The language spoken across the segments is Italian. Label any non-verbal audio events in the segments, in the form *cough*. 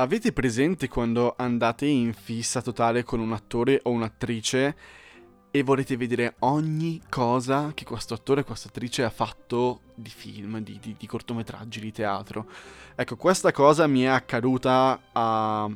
Avete presente quando andate in fissa totale con un attore o un'attrice e volete vedere ogni cosa che questo attore o questa attrice ha fatto di film, di, di, di, cortometraggi, di teatro? Ecco, questa cosa mi è accaduta a...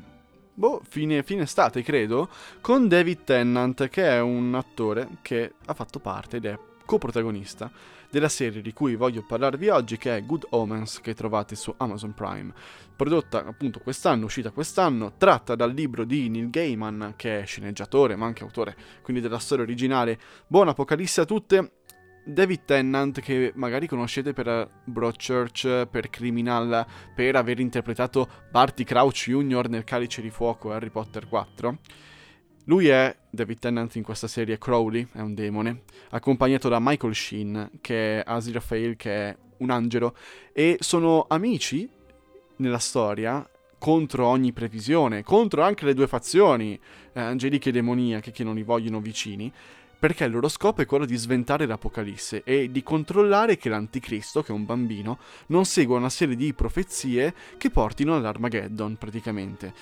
Boh, fine, fine estate, credo, con David Tennant, che è un attore che ha fatto parte ed è coprotagonista della serie di cui voglio parlarvi oggi che è Good Omens che trovate su Amazon Prime. Prodotta appunto quest'anno, uscita quest'anno, tratta dal libro di Neil Gaiman che è sceneggiatore ma anche autore quindi della storia originale. Buon apocalisse a tutte! David Tennant, che magari conoscete per Broadchurch, per Criminal, per aver interpretato Barty Crouch Jr. nel Calice di Fuoco Harry Potter 4, lui è David Tennant in questa serie Crowley, è un demone, accompagnato da Michael Sheen, che è Aziraphale, che è un angelo, e sono amici nella storia contro ogni previsione, contro anche le due fazioni, eh, angeliche e demoniache, che non li vogliono vicini, perché il loro scopo è quello di sventare l'Apocalisse e di controllare che l'Anticristo, che è un bambino, non segua una serie di profezie che portino all'Armageddon, praticamente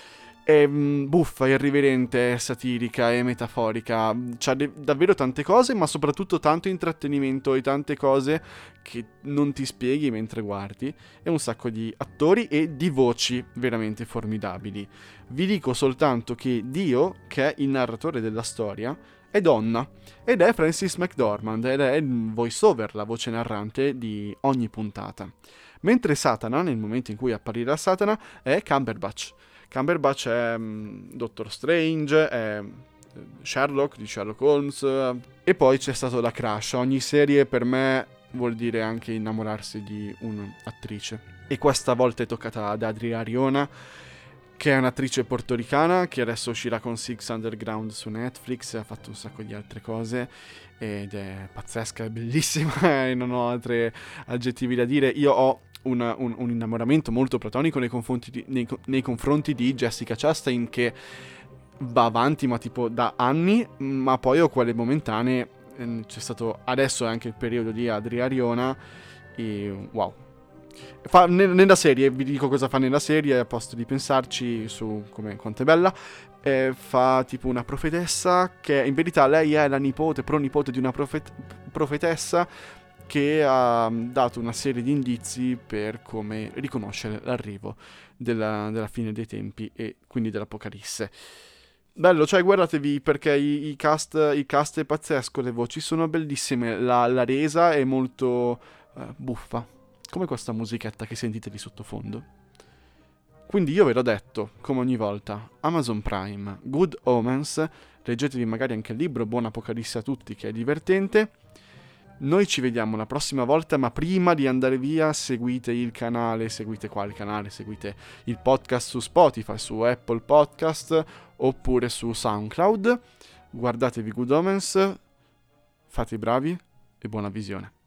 è mm, buffa, irriverente, satirica e metaforica. C'ha de- davvero tante cose, ma soprattutto tanto intrattenimento e tante cose che non ti spieghi mentre guardi. E un sacco di attori e di voci veramente formidabili. Vi dico soltanto che Dio, che è il narratore della storia, è donna ed è Francis McDormand ed è il voiceover, la voce narrante di ogni puntata. Mentre Satana, nel momento in cui apparirà Satana, è Cumberbatch Cumberbatch è um, Doctor Strange, è eh, Sherlock di Sherlock Holmes e poi c'è stato la crush. Ogni serie per me vuol dire anche innamorarsi di un'attrice. E questa volta è toccata ad Adria Ariona, che è un'attrice portoricana che adesso uscirà con Six Underground su Netflix, ha fatto un sacco di altre cose ed è pazzesca, è bellissima *laughs* e non ho altri aggettivi da dire. Io ho un, un, un innamoramento molto platonico nei confronti, di, nei, nei confronti di Jessica Chastain che va avanti ma tipo da anni, ma poi ho quelle momentanee, ehm, c'è stato adesso anche il periodo di Adria Ariona e wow. Fa, nella serie, vi dico cosa fa nella serie, a posto di pensarci su come, quanto è bella, eh, fa tipo una profetessa che in verità lei è la nipote, pronipote di una profet- profetessa che ha dato una serie di indizi per come riconoscere l'arrivo della, della fine dei tempi e quindi dell'Apocalisse. Bello, cioè guardatevi perché i, i, cast, il cast è pazzesco, le voci sono bellissime, la, la resa è molto uh, buffa, come questa musichetta che sentite di sottofondo. Quindi io ve l'ho detto, come ogni volta, Amazon Prime, Good Omens, leggetevi magari anche il libro Buon Apocalisse a tutti che è divertente noi ci vediamo la prossima volta, ma prima di andare via seguite il canale, seguite qua il canale, seguite il podcast su Spotify, su Apple Podcast oppure su SoundCloud. Guardatevi Good Omens, fate i bravi e buona visione.